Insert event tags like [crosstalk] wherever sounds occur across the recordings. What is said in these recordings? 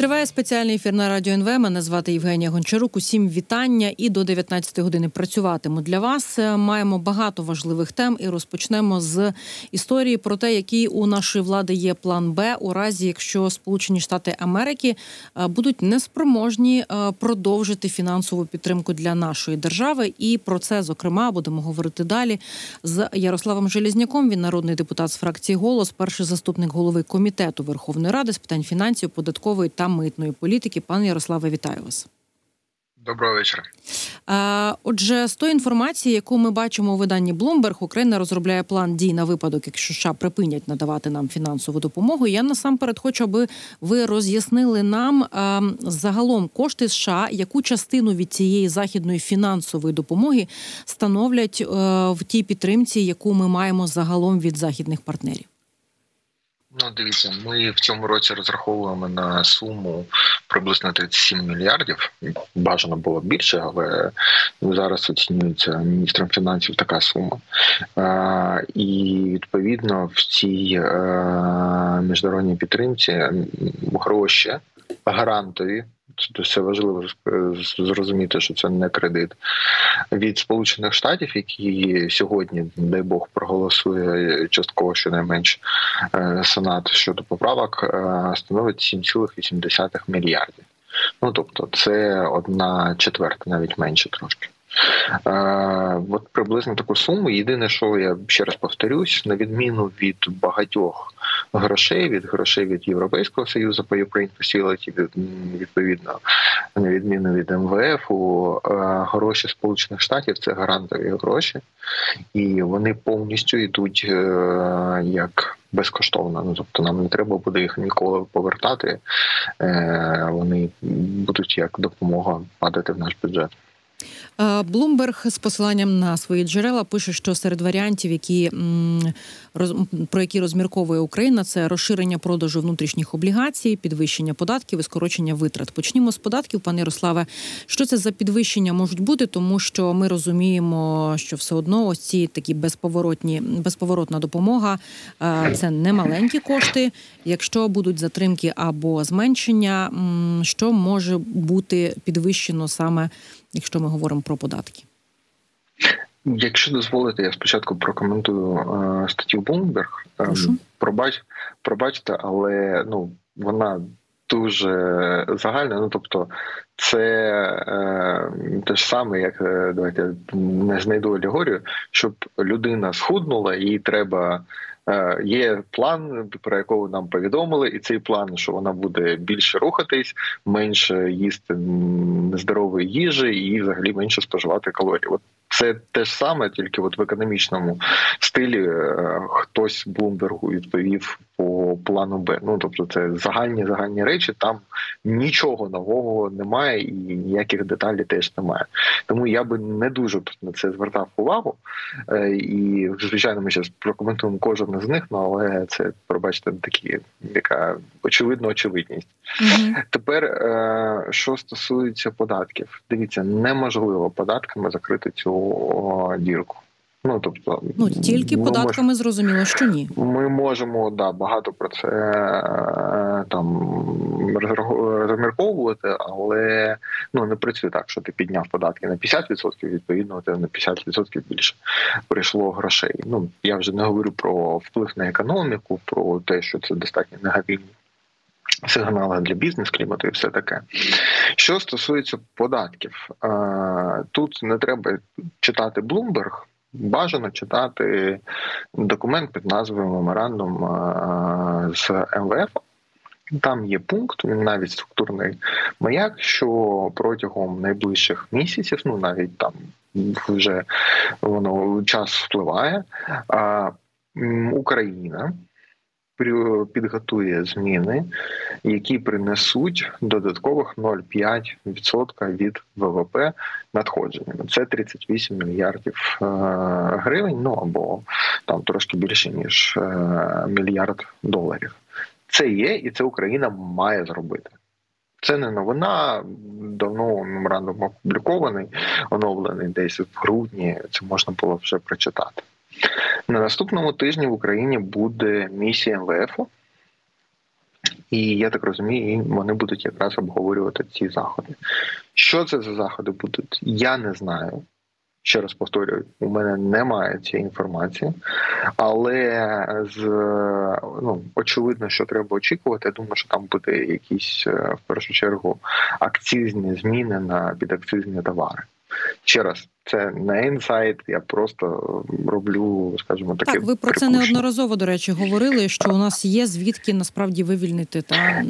Триває спеціальний ефір на радіо НВ. Мене звати Євгенія Гончарук. Усім вітання і до 19 години працюватиму для вас. Маємо багато важливих тем і розпочнемо з історії про те, який у нашої влади є план Б у разі, якщо Сполучені Штати Америки е, будуть неспроможні е, продовжити фінансову підтримку для нашої держави. І про це зокрема будемо говорити далі з Ярославом Желізняком. Він народний депутат з фракції голос, перший заступник голови комітету Верховної Ради з питань фінансів, податкової та митної політики. Пане Ярославе, вітаю вас. Доброго вечора. Отже, з тої інформації, яку ми бачимо у виданні Bloomberg, Україна розробляє план дій на випадок, якщо США припинять надавати нам фінансову допомогу. Я насамперед хочу, аби ви роз'яснили нам загалом кошти США, яку частину від цієї західної фінансової допомоги становлять е, в тій підтримці, яку ми маємо загалом від західних партнерів. Ну, дивіться, ми в цьому році розраховуємо на суму приблизно 37 мільярдів. Бажано було більше, але зараз оцінюється міністром фінансів така сума. А, І відповідно в цій а, е, міжнародній підтримці гроші гарантові це важливо зрозуміти, що це не кредит від Сполучених Штатів, які сьогодні, дай Бог, проголосує частково щонайменш е, Сенат щодо поправок, е, становить 7,8 мільярдів. Ну тобто, це одна четверта, навіть менше трошки. Е, от приблизно таку суму. Єдине, що я ще раз повторюсь, на відміну від багатьох грошей, від грошей від Європейського союзу по Ukraine Facility, відповідно, на відміну від МВФ, у е, гроші Сполучених Штатів це гарантові гроші, і вони повністю йдуть е, як безкоштовно. Ну тобто нам не треба буде їх ніколи повертати. Вони будуть як допомога падати в наш бюджет. Блумберг з посиланням на свої джерела пише, що серед варіантів, які про які розмірковує Україна, це розширення продажу внутрішніх облігацій, підвищення податків і скорочення витрат. Почнімо з податків, пане Ярославе. Що це за підвищення можуть бути, тому що ми розуміємо, що все одно ось ці такі безповоротні безповоротна допомога це не маленькі кошти. Якщо будуть затримки або зменшення, що може бути підвищено саме якщо ми говоримо про податки? Якщо дозволите, я спочатку прокоментую е, статтю. Е, пробач, пробачте, але ну вона дуже загальна. Ну тобто, це е, те ж саме, як е, давайте не знайду алегорію, щоб людина схуднула, їй треба. Е, є план, про якого нам повідомили, і цей план, що вона буде більше рухатись, менше їсти нездорової їжі і взагалі менше споживати калорії. От це те ж саме, тільки от в економічному стилі е, хтось Блумбергу відповів плану Б. Ну тобто, це загальні загальні речі. Там нічого нового немає і ніяких деталей теж немає. Тому я би не дуже на це звертав увагу. Е, і звичайно, ми зараз прокоментуємо кожен з них, ну, але це пробачте такі, яка очевидна очевидність. Mm-hmm. Тепер е, що стосується податків, дивіться, неможливо податками закрити цю дірку. Ну тобто, ну тільки податками мож... зрозуміло, що ні. Ми можемо да багато про це е, там розмірковувати, але ну не працює так, що ти підняв податки на 50%, відповідно, у тебе на 50% більше прийшло грошей. Ну я вже не говорю про вплив на економіку, про те, що це достатньо негативні. Сигнали для бізнес-клімату і все таке. Що стосується податків, е, тут не треба читати Bloomberg, Бажано читати документ під назвою Меморандум з МВФ. Там є пункт, він навіть структурний маяк, що протягом найближчих місяців, ну навіть там вже воно час впливає. Україна підготує зміни, які принесуть додаткових 0,5% від ВВП надходженнями. Це 38 мільярдів е, гривень, ну або там трошки більше ніж е, мільярд доларів. Це є, і це Україна має зробити. Це не новина. Давно меморандум опублікований, оновлений десь в грудні. Це можна було вже прочитати. На наступному тижні в Україні буде місія МВФ. І я так розумію, вони будуть якраз обговорювати ці заходи. Що це за заходи будуть? Я не знаю. Ще раз повторюю, у мене немає цієї інформації, але з ну очевидно, що треба очікувати. Я думаю, що там буде якісь е, в першу чергу акцизні зміни на підакцизні товари. Ще раз, це не інсайт, я просто роблю, скажімо, таке. Так, ви про це неодноразово, до речі, говорили, що у нас є звідки насправді вивільнити та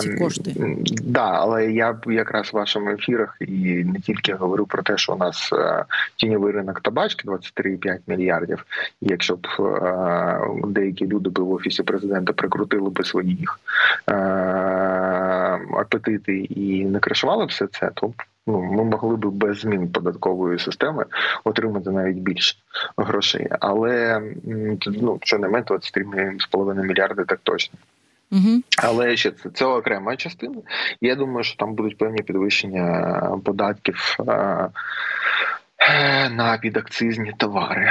ці Ем, кошти. Так, да, але я якраз в вашому ефірах і не тільки говорю про те, що у нас е, тіньовий ринок табачки 23,5 мільярдів. І якщо б е, деякі люди би в офісі президента прикрутили би свої їх е, апетити і не кришували все це, то ну ми могли б без змін податкової системи отримати навіть більше грошей. Але ну що не менше 23,5 мільярди, так точно. Угу. Але ще це це окрема частина. Я думаю, що там будуть певні підвищення податків е, на підакцизні товари.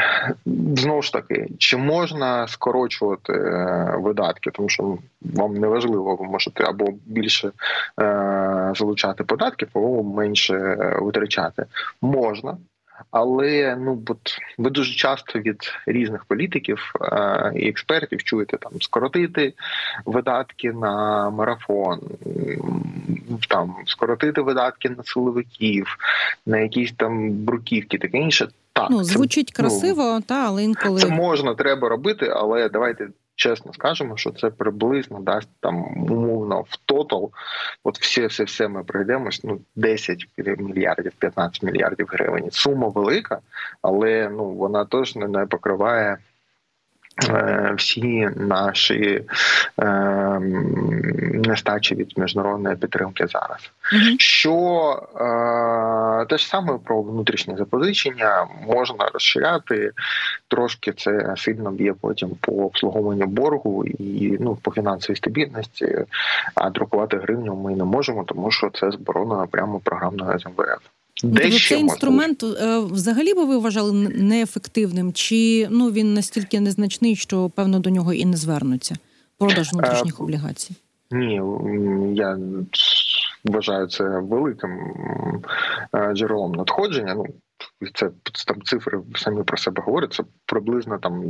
Знову ж таки, чи можна скорочувати е, видатки, тому що вам не важливо, ви можете або більше е, залучати податків, або менше витрачати. Можна. Але ну от ви дуже часто від різних політиків е, і експертів чуєте там скоротити видатки на марафон, там скоротити видатки на силовиків, на якісь там бруківки, таке інше. Так ну звучить це, красиво, ну, та але інколи це можна, треба робити, але давайте чесно скажемо, що це приблизно дасть там умовно в тотал. От все, все, все ми пройдемось. Ну 10 мільярдів, 15 мільярдів гривень. Сума велика, але ну вона точно не покриває. Всі наші е, нестачі від міжнародної підтримки зараз, угу. що е, те ж саме про внутрішнє запозичення можна розширяти трошки. Це сильно б'є потім по обслуговуванню боргу і ну по фінансовій стабільності. А друкувати гривню ми не можемо, тому що це зборонено прямо програмною з МВФ. Де тобто цей інструмент взагалі би ви вважали неефективним, чи ну він настільки незначний, що певно до нього і не звернуться продаж внутрішніх а, облігацій? Ні, я вважаю це великим джерелом надходження. Ну це там цифри самі про себе говорять. Це приблизно там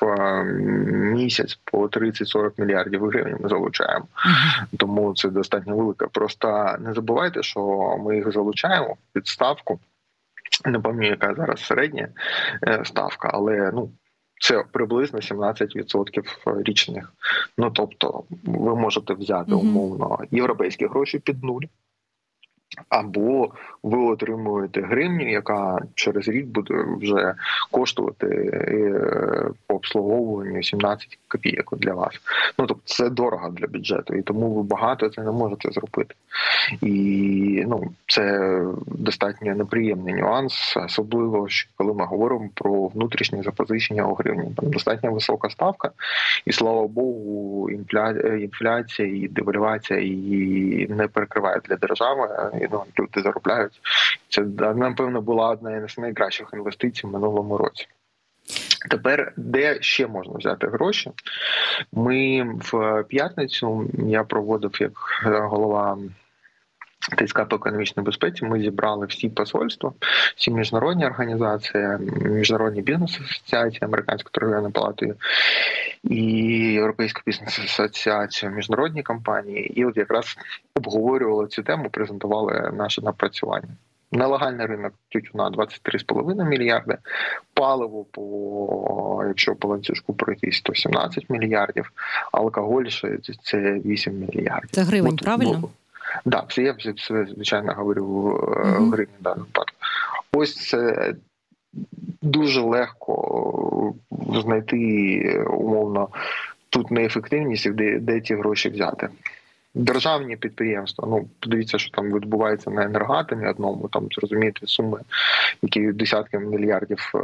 в місяць по 30-40 мільярдів гривень ми залучаємо. Uh-huh. Тому це достатньо велике. Просто не забувайте, що ми їх залучаємо під ставку. Не пам'ятаю, яка зараз середня ставка, але ну. Це приблизно 17% річних. Ну тобто, ви можете взяти умовно європейські гроші під нуль, або ви отримуєте гривню, яка через рік буде вже коштувати по обслуговуванню 17 копійок для вас. Ну тобто це дорого для бюджету, і тому ви багато це не можете зробити. І ну це достатньо неприємний нюанс, особливо коли ми говоримо про внутрішнє запозичення у гривні. Там достатньо висока ставка, і слава Богу, інфляція і девальвація її не перекриває для держави і ну, люди заробляють. Це напевно була одна з найкращих інвестицій в минулому році. Тепер де ще можна взяти гроші? Ми в п'ятницю я проводив як голова. ТСК по економічній безпеці ми зібрали всі посольства, всі міжнародні організації, міжнародні бізнес-асоціації, Американською торговельною палатою і Європейську бізнес-асоціацію, міжнародні компанії, і от якраз обговорювали цю тему, презентували наше напрацювання. Нелегальний ринок тютюна 23,5 мільярди, паливо по якщо по ланцюжку пройтись, то 17 мільярдів, алкоголь це 8 мільярдів. Це гривень, От, правильно? Ну, да, я звичайно говорю в uh-huh. гривні в даному випадку. Ось це дуже легко знайти умовно тут неефективність, де, де ці гроші взяти. Державні підприємства, ну подивіться, що там відбувається на енергатомі одному, там зрозумієте суми, які десятки мільярдів е,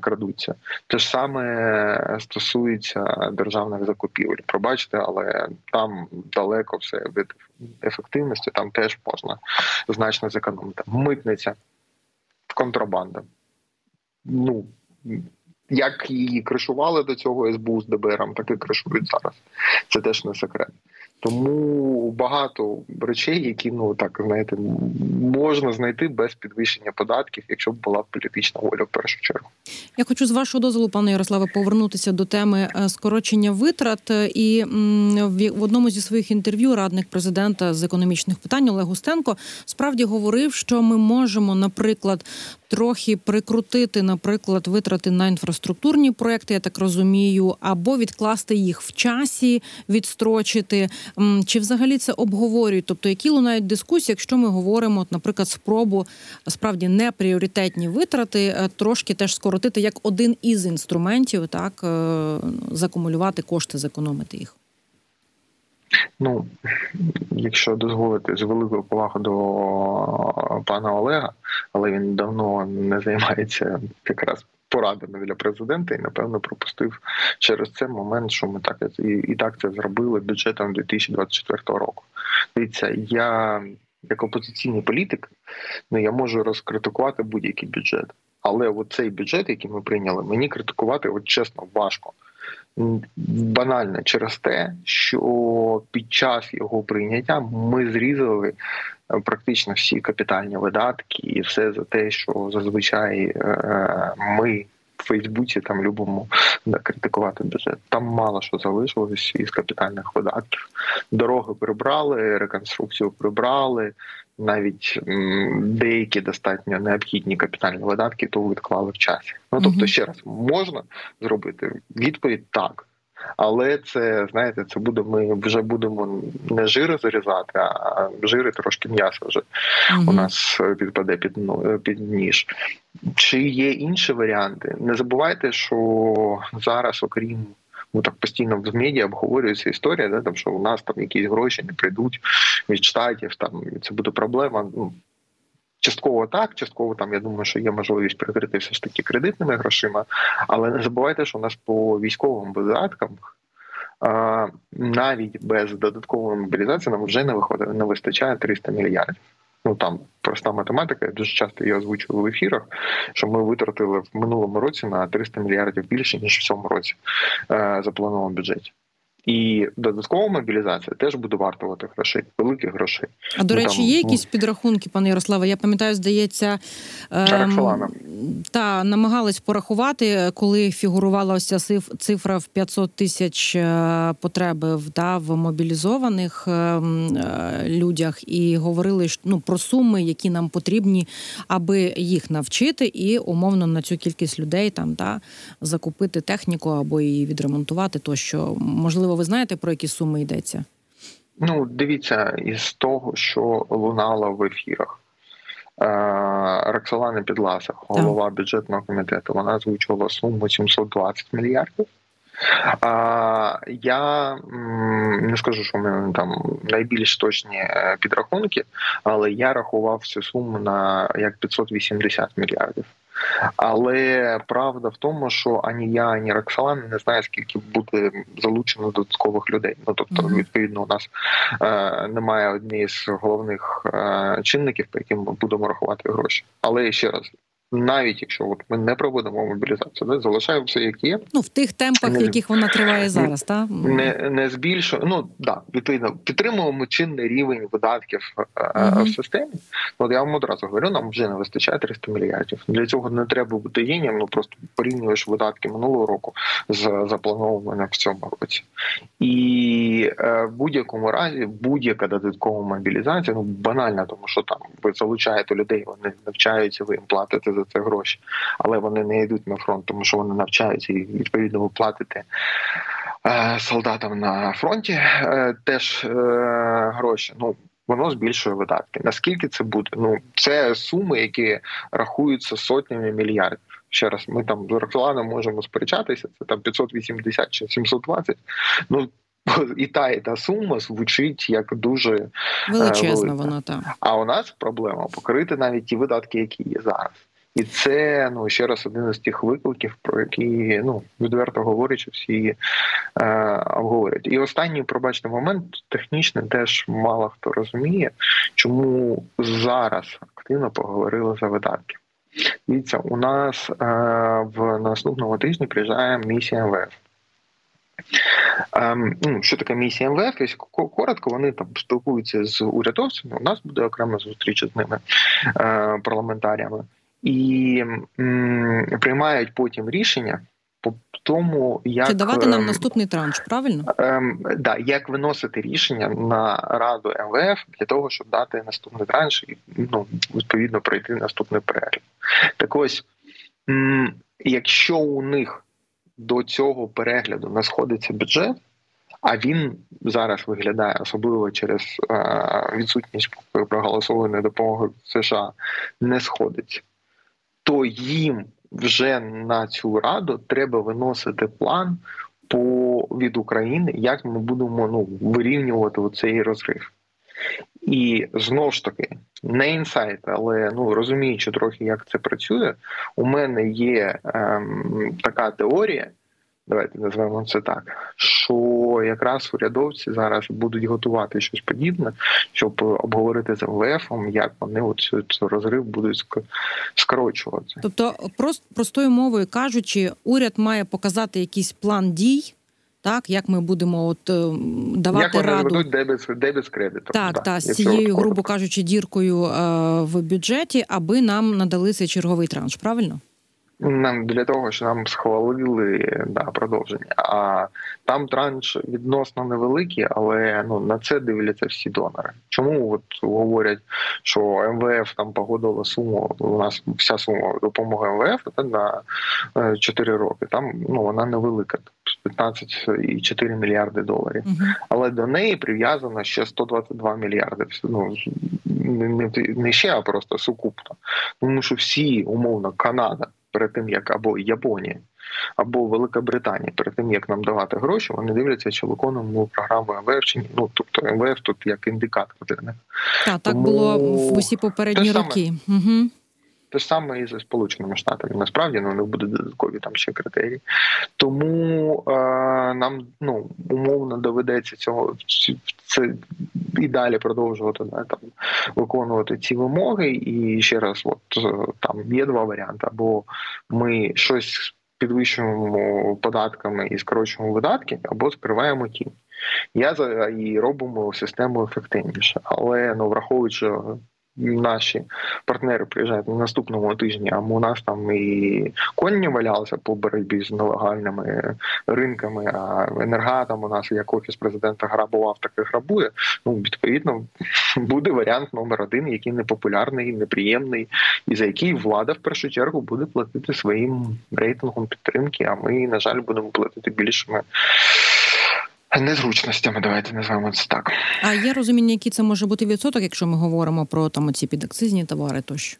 крадуться. Те ж саме стосується державних закупівель. Пробачте, але там далеко все від ефективності, там теж можна значно зекономити. Митниця, контрабанда. Ну як її кришували до цього СБУ з ДБРом, так і кришують зараз. Це теж не секрет. Тому багато речей, які ну так знаєте, можна знайти без підвищення податків, якщо б була політична воля в першу чергу. Я хочу з вашого дозволу, пане Ярославе, повернутися до теми е, скорочення витрат. І в одному зі своїх інтерв'ю радник президента з економічних питань Олег Густенко справді говорив, що ми можемо, наприклад, трохи прикрутити, наприклад, витрати на інфраструктурні проекти, я так розумію, або відкласти їх в часі, відстрочити. Чи взагалі це обговорюють? Тобто, які лунають дискусії, якщо ми говоримо, наприклад, спробу справді не пріоритетні витрати, е, трошки теж скоротити як один із інструментів, так е, закумулювати кошти, зекономити їх. Ну, якщо дозволити з великою повагою до пана Олега, але він давно не займається якраз порадами для президента і напевно пропустив через це момент, що ми так і, і так це зробили бюджетом 2024 року. Дивіться, я як опозиційний політик, ну я можу розкритикувати будь-який бюджет, але от цей бюджет, який ми прийняли, мені критикувати от чесно важко банально через те, що під час його прийняття ми зрізали е, практично всі капітальні видатки, і все за те, що зазвичай е, ми. В Фейсбуці там любимо да, критикувати бюджет. Там мало що залишилось із капітальних видатків. Дороги прибрали, реконструкцію прибрали, навіть деякі достатньо необхідні капітальні видатки, то відклали в часі. Ну тобто, ще раз можна зробити відповідь так. Але це знаєте, це буде. Ми вже будемо не жири зарізати, а жири трошки м'яса вже uh у нас підпаде під під ніж. Чи є інші варіанти? Не забувайте, що зараз, окрім ну так постійно в медіа обговорюється історія, да, там що у нас там якісь гроші не прийдуть від штатів. Там це буде проблема. Ну частково так, частково там я думаю, що є можливість прикрити все ж таки кредитними грошима, але не забувайте, що у нас по військовим видаткам. Навіть без додаткової мобілізації нам вже не виходить, не вистачає 300 мільярдів ну там проста математика, я дуже часто її озвучую в ефірах, що ми витратили в минулому році на 300 мільярдів більше ніж в цьому році е, заплановано бюджеті. І додаткова мобілізація теж буде вартувати грошей, великих грошей. А до ну, речі, там, є якісь ну... підрахунки, пане Ярославе? Я пам'ятаю, здається, ем, та намагались порахувати, коли фігурувала ось ця цифра в 500 тисяч е, потреби да, в мобілізованих ем, е, людях, і говорили ну, про суми, які нам потрібні, аби їх навчити, і умовно на цю кількість людей там да, закупити техніку або її відремонтувати, то що можливо ви знаєте, про які суми йдеться? Ну, дивіться, із того, що лунало в ефірах. Е, Роксолана Підласа, голова бюджетного комітету, вона озвучувала суму 720 мільярдів. А я не скажу, що в мене там найбільш точні е, підрахунки, але я рахував цю суму на як 580 мільярдів. Але правда в тому, що ані я, ані Роксолан не знаю, скільки буде залучено додаткових людей. Ну тобто, відповідно, у нас е, немає однієї з головних е, чинників, по яким ми будемо рахувати гроші. Але ще раз навіть якщо от ми не проводимо мобілізацію, не залишаємо все, як є. Ну в тих темпах, не, яких вона триває зараз, так? не не збільшуємо. Ну да, відповідно підтримуємо чинний рівень видатків uh в системі. От я вам одразу говорю, нам вже не вистачає 300 мільярдів. Для цього не треба бути генієм, ну просто порівнюєш видатки минулого року з запланованими в цьому році. І е, в будь-якому разі будь-яка додаткова мобілізація, ну банальна, тому що там ви залучаєте людей, вони навчаються, ви їм платите за це гроші, але вони не йдуть на фронт, тому що вони навчаються і відповідно ви платите е, солдатам на фронті е, теж е, гроші. Ну воно збільшує видатки. Наскільки це буде? Ну це суми, які рахуються сотнями мільярдів. Ще раз, ми там з Роксоланом можемо сперечатися. Це там 580 чи 720. Ну [laughs] і та і та сума звучить як дуже величезна. Вона там. А у нас проблема покрити навіть ті видатки, які є зараз. І це ну ще раз один із тих викликів, про які ну відверто говорячи, всі е, обговорюють. І останній пробачте момент технічний теж мало хто розуміє, чому зараз активно поговорили за видатки. Дивіться, у нас е, в наступному тижні приїжджає місія МВФ. Ем, ну, що таке місія МВФ? Ось коротко вони там спілкуються з урядовцями. У нас буде окрема зустріч з ними е, парламентарями, і м, приймають потім рішення по тому, як Чи давати нам ем, наступний транш, правильно? Ем, да, як виносити рішення на раду МВФ для того, щоб дати наступний транш і ну відповідно пройти наступний перегляд. Так ось, м, якщо у них до цього перегляду не сходиться бюджет, а він зараз виглядає особливо через е, відсутність проголосованої допомоги США, не сходиться, то їм вже на цю раду треба виносити план по від України, як ми будемо ну вирівнювати цей розрив. І знову ж таки, не інсайт, але ну розуміючи трохи, як це працює, у мене є ем, така теорія. Давайте назвемо це так, що якраз урядовці зараз будуть готувати щось подібне, щоб обговорити з МВФом, як вони оцю цю розрив будуть скорочувати. Тобто, просто простою мовою кажучи, уряд має показати якийсь план дій. Так, як ми будемо от е, давати як вони раду ведуть дебет, дебет з кредитом. Так, да, та з цією, грубо кажучи, діркою е, в бюджеті, аби нам надали цей черговий транш, правильно? Нам для того, що нам схвалили да, продовження. А там транш відносно невеликий, але ну на це дивляться всі донори. Чому от говорять, що МВФ там погодила суму? У нас вся сума допомоги МВФ це на 4 роки. Там ну вона невелика, 15,4 мільярди доларів. Угу. Але до неї прив'язано ще 122 мільярди. Ну не, не ще, а просто сукупно. Тому що всі умовно Канада перед тим як або Японія, або Велика Британія, перед тим як нам давати гроші, вони дивляться, чи виконуємо програму МВФ чи ні. Ну тобто МВФ тут як індикатор для них. Так, так було в усі попередні роки. Угу. Те ж саме і за Сполученими Штатами. Насправді ну, не буде додаткові там ще критерії. Тому е, нам ну умовно доведеться цього це і далі продовжувати да, там виконувати ці вимоги. І ще раз, от там є два варіанти: або ми щось підвищуємо податками і скорочуємо видатки, або скриваємо тінь. Я за і робимо систему ефективніше, але ну враховуючи наші партнери приїжджають на наступному тижні, а у нас там і коні валялися по боротьбі з нелегальними ринками. А енергатом у нас як офіс президента грабував, так і грабує. Ну відповідно [laughs] буде варіант номер один, який непопулярний, неприємний, і за який влада в першу чергу буде платити своїм рейтингом підтримки. А ми, на жаль, будемо платити більшими. Незручностями, давайте називаємо це так. А є розуміння, який це може бути відсоток, якщо ми говоримо про там оці підакцизні товари тощо?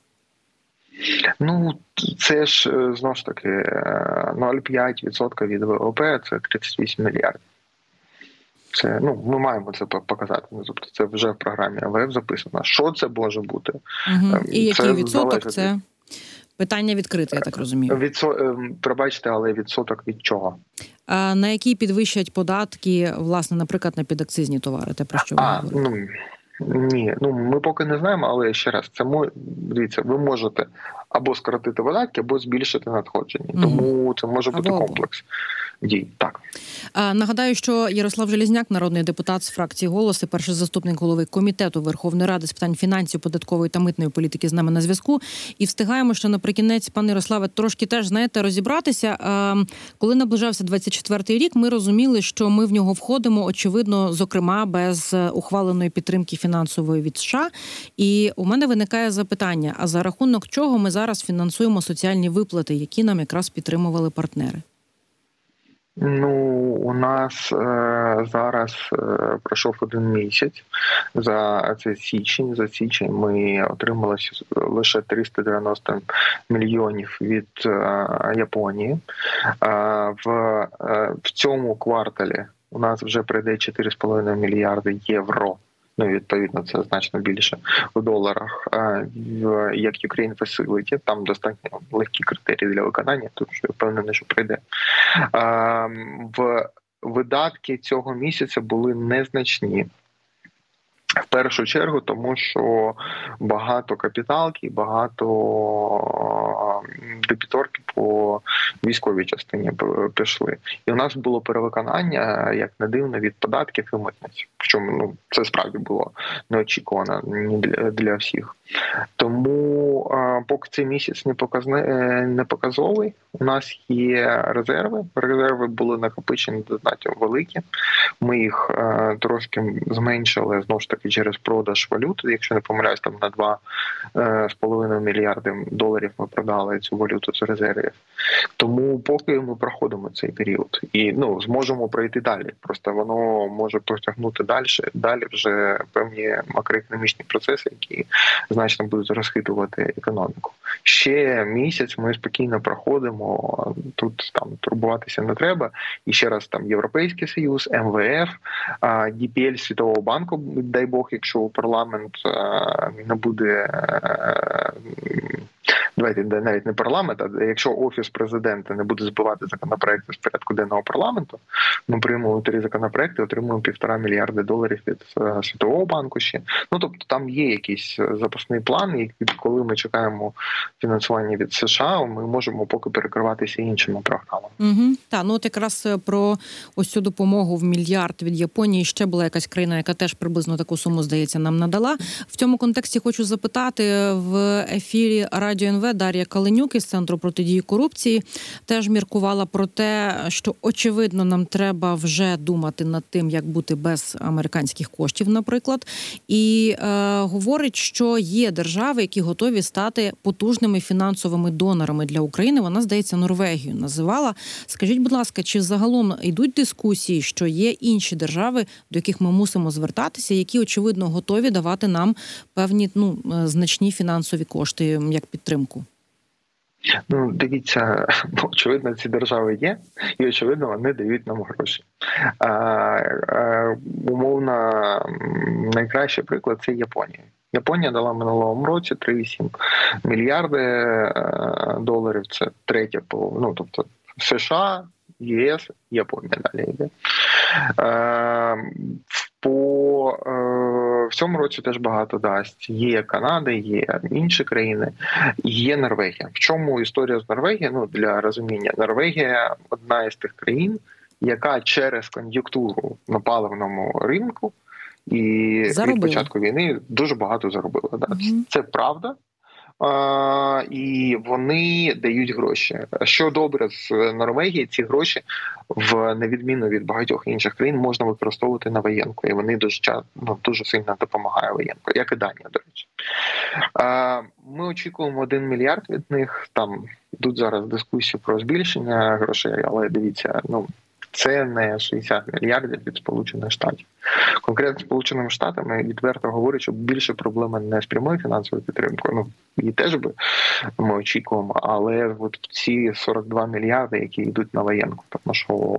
Ну, це ж е, знову ж таки 0,5% е, від ВВП це 38 мільярдів. Це ну ми маємо це показати. Тобто це вже в програмі АВФ записано. Що це може бути? Угу. І який відсоток це? Питання відкрите, я так розумію. Відсо... Ем, пробачте, але відсоток від чого? На які підвищать податки, власне, наприклад, на підакцизні товари? Те про що ви а, ну ні, ну ми поки не знаємо, але ще раз, це ми дивіться, ви можете або скоротити податки, або збільшити надходження. Угу. Тому це може бути або... комплекс дій. Так нагадаю, що Ярослав Желізняк, народний депутат з фракції «Голос» і перший заступник голови комітету Верховної Ради з питань фінансів, податкової та митної політики з нами на зв'язку. І встигаємо, що наприкінець, пане Ярославе, трошки теж знаєте, розібратися. Коли наближався 24-й рік, ми розуміли, що ми в нього входимо, очевидно, зокрема, без ухваленої підтримки фінансової від США. І у мене виникає запитання: а за рахунок чого ми зараз фінансуємо соціальні виплати, які нам якраз підтримували партнери? Ну, у нас е, зараз е, пройшов один місяць за це січень. За січень ми отримали лише 390 мільйонів від е, Японії. Е, в, е, в цьому кварталі у нас вже прийде 4,5 мільярди євро ну відповідно це значно більше у доларах. Як Ukraine Facility, там достатньо легкі критерії для виконання, тому що я впевнений, що прийде в видатки цього місяця були незначні. В першу чергу, тому що багато капіталки, багато дебіторки по військовій частині пішли. І у нас було перевиконання, як не дивно, від податків і митниць. Причому ну це справді було неочікувано для, для всіх. Тому поки цей місяць не показне не показовий, у нас є резерви. Резерви були накопичені достатньо великі. Ми їх трошки зменшили знову ж таки через продаж валюти. Якщо не помиляюсь, там на 2,5 мільярди доларів ми продали цю валюту з резервів. Тому поки ми проходимо цей період і ну зможемо пройти далі. Просто воно може протягнути далі. Далі вже певні макроекономічні процеси, які значно будуть розхитувати економіку. Ще місяць ми спокійно проходимо. Тут там турбуватися не треба. І ще раз там Європейський Союз, МВФ, ДПЛ Світового банку, дай Бог, якщо парламент не буде давайте навіть не парламент, а якщо офіс президента не буде збивати законопроекти з порядку денного парламенту, ми приймемо три законопроекти, отримуємо півтора мільярди доларів від е, світового банку. Ще ну тобто там є якийсь запасний план, і коли ми чекаємо фінансування від США, ми можемо поки перекриватися іншими програмами. Угу. Так, ну от якраз е, про ось цю допомогу в мільярд від Японії ще була якась країна, яка теж приблизно таку суму здається нам надала. В цьому контексті хочу запитати в ефірі Радіо НВ Дар'я Каленюк із центру протидії корупції теж міркувала про те, що очевидно нам треба вже думати над тим, як бути без американських коштів, наприклад, і е, говорить, що є держави, які готові стати потужними фінансовими донорами для України. Вона здається Норвегію називала. Скажіть, будь ласка, чи загалом йдуть дискусії, що є інші держави, до яких ми мусимо звертатися, які очевидно готові давати нам певні ну е, значні фінансові кошти як підтримку? Ну, дивіться, [laughs] очевидно, ці держави є, і очевидно, вони дають нам гроші. А, а, Умовно, найкращий приклад це Японія. Японія дала минулому році 3,7 мільярди е, доларів. Це третє по ну тобто США, ЄС, Японія далі йде. По е, в цьому році теж багато дасть. Є Канада, є інші країни, є Норвегія. В чому історія з Норвегією? Ну для розуміння, Норвегія одна із тих країн, яка через кон'юнктуру на паливному ринку і Заробила. від початку війни дуже багато заробила. Да? Угу. Це правда. І вони дають гроші. Що добре з Норвегії, ці гроші в невідміну від багатьох інших країн можна використовувати на воєнку, і вони дуже ну, дуже сильно допомагає воєнку, як і Данія, до речі. Ми очікуємо один мільярд від них. Там йдуть зараз дискусії про збільшення грошей, але дивіться, ну це не 60 мільярдів від Сполучених Штатів. Конкретно Сполученими Штатами відверто говорять, що більше проблема не з прямою фінансовою підтримкою. Ну її теж би ми очікуємо, але от ці 42 мільярди, які йдуть на воєнку, тому що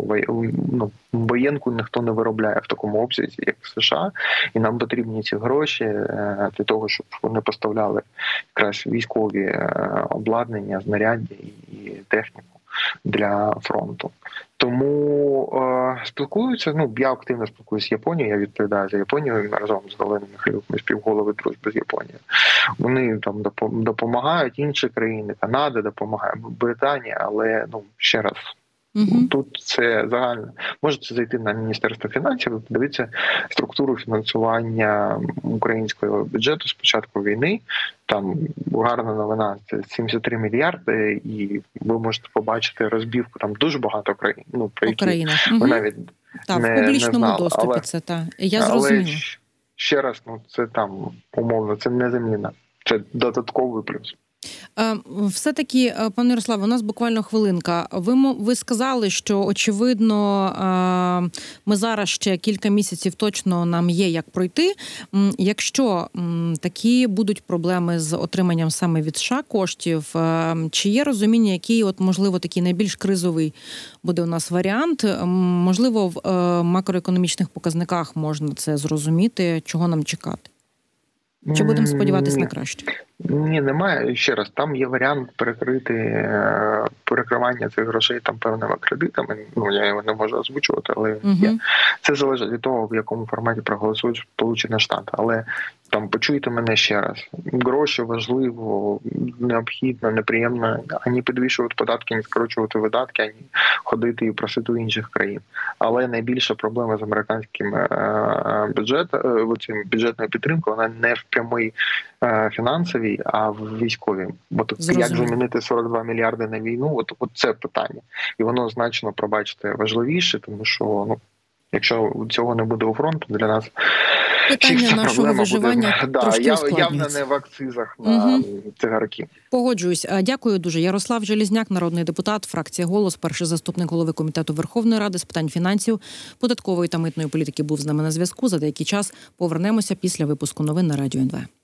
ну, воєнку ніхто не виробляє в такому обсязі, як США, і нам потрібні ці гроші е, для того, щоб вони поставляли якраз військові е, обладнання, знаряддя і техніку для фронту. Тому е, спілкуються. Ну я активно спілкуюся з Японією. Я відповідаю за Японію разом з Галиною Михайлюк, ми співголови дружби з Японією. Вони там допомагають інші країни, Канада допомагає Британія, але ну ще раз. Угу. Тут це загально можете зайти на міністерство фінансів. Подивіться структуру фінансування українського бюджету з початку війни. Там гарна новина це 73 мільярди, і ви можете побачити розбівку. Там дуже багато країн. Ну про які угу. ви навіть так, не, в публічному не знали. доступі. Але, це та я зрозуміла. Але ще раз, ну це там умовно, це не заміна, це додатковий плюс. Все таки, пане Ярославе, у нас буквально хвилинка. Ви ви сказали, що очевидно, ми зараз ще кілька місяців точно нам є як пройти. Якщо такі будуть проблеми з отриманням саме від США коштів, чи є розуміння, який от можливо такий найбільш кризовий буде у нас варіант? Можливо, в макроекономічних показниках можна це зрозуміти, чого нам чекати. Чи будемо сподіватися на краще? Ні, немає. Ще раз, там є варіант перекрити е, перекривання цих грошей там певними кредитами. Ну я його не можу озвучувати, але є. Угу. Це залежить від того, в якому форматі проголосують Сполучені Штати. Але там почуйте мене ще раз. Гроші важливо, необхідно, неприємно ані підвищувати податки, ні скорочувати видатки, ані ходити і просити у інших країн. Але найбільша проблема з американським е, бюджетом, цим бюджетною підтримкою, вона не в прямій е, фінансовій, а в військовій. От як Зрозуміло. замінити 42 мільярди на війну? От, от це питання, і воно значно пробачте важливіше, тому що ну. Якщо цього не буде у фронту, для нас Питання ця нашого виживання буде да, трошки я, явно не в акцизах на угу. цигарки. Погоджуюсь. Дякую дуже. Ярослав Желізняк, народний депутат, фракція голос, перший заступник голови комітету Верховної Ради з питань фінансів, податкової та митної політики був з нами на зв'язку. За деякий час повернемося після випуску новин на радіо НВ.